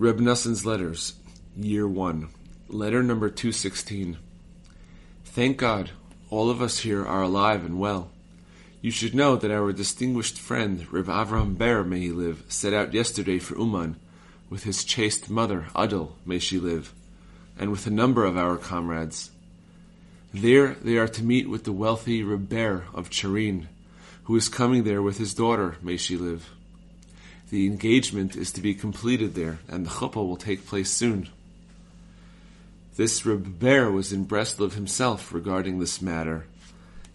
Reb Noson's Letters, Year 1, Letter number 216. Thank God, all of us here are alive and well. You should know that our distinguished friend, Reb Avraham Ber, may he live, set out yesterday for Uman, with his chaste mother, Adel, may she live, and with a number of our comrades. There they are to meet with the wealthy Reb Ber of Charin, who is coming there with his daughter, may she live. The engagement is to be completed there, and the chuppah will take place soon. This Reb Ber was in Breslov himself regarding this matter,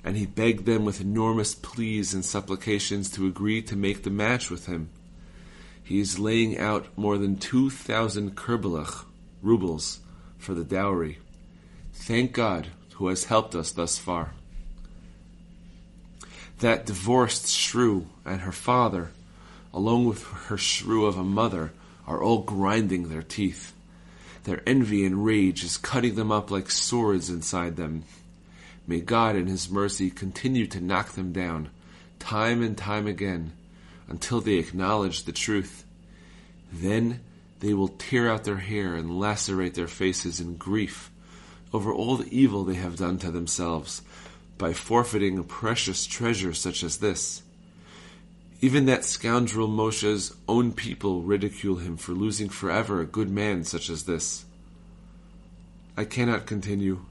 and he begged them with enormous pleas and supplications to agree to make the match with him. He is laying out more than 2,000 kerbelach, rubles, for the dowry. Thank God, who has helped us thus far. That divorced shrew and her father along with her shrew of a mother, are all grinding their teeth. Their envy and rage is cutting them up like swords inside them. May God in His mercy continue to knock them down, time and time again, until they acknowledge the truth. Then they will tear out their hair and lacerate their faces in grief over all the evil they have done to themselves by forfeiting a precious treasure such as this. Even that scoundrel Moshe's own people ridicule him for losing forever a good man such as this. I cannot continue.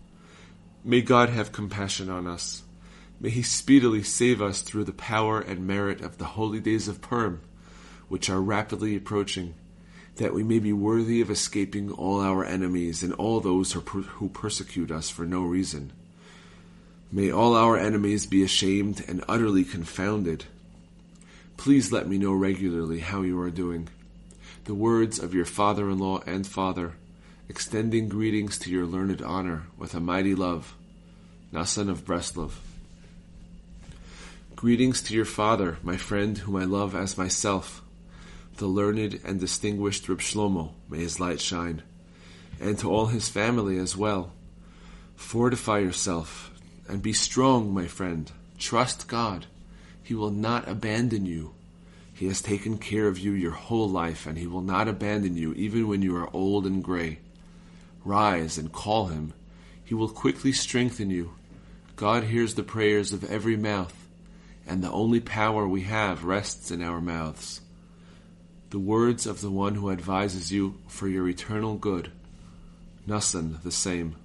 May God have compassion on us. May He speedily save us through the power and merit of the holy days of Purim, which are rapidly approaching, that we may be worthy of escaping all our enemies and all those who persecute us for no reason. May all our enemies be ashamed and utterly confounded. Please let me know regularly how you are doing. The words of your father in law and father, extending greetings to your learned honor with a mighty love. Noson of Breslov. Greetings to your father, my friend, whom I love as myself, the learned and distinguished Reb Shlomo, may his light shine, and to all his family as well. Fortify yourself and be strong, my friend. Trust God. He will not abandon you. He has taken care of you your whole life, and He will not abandon you even when you are old and gray. Rise and call Him. He will quickly strengthen you. God hears the prayers of every mouth, and the only power we have rests in our mouths. The words of the one who advises you for your eternal good. Noson the same.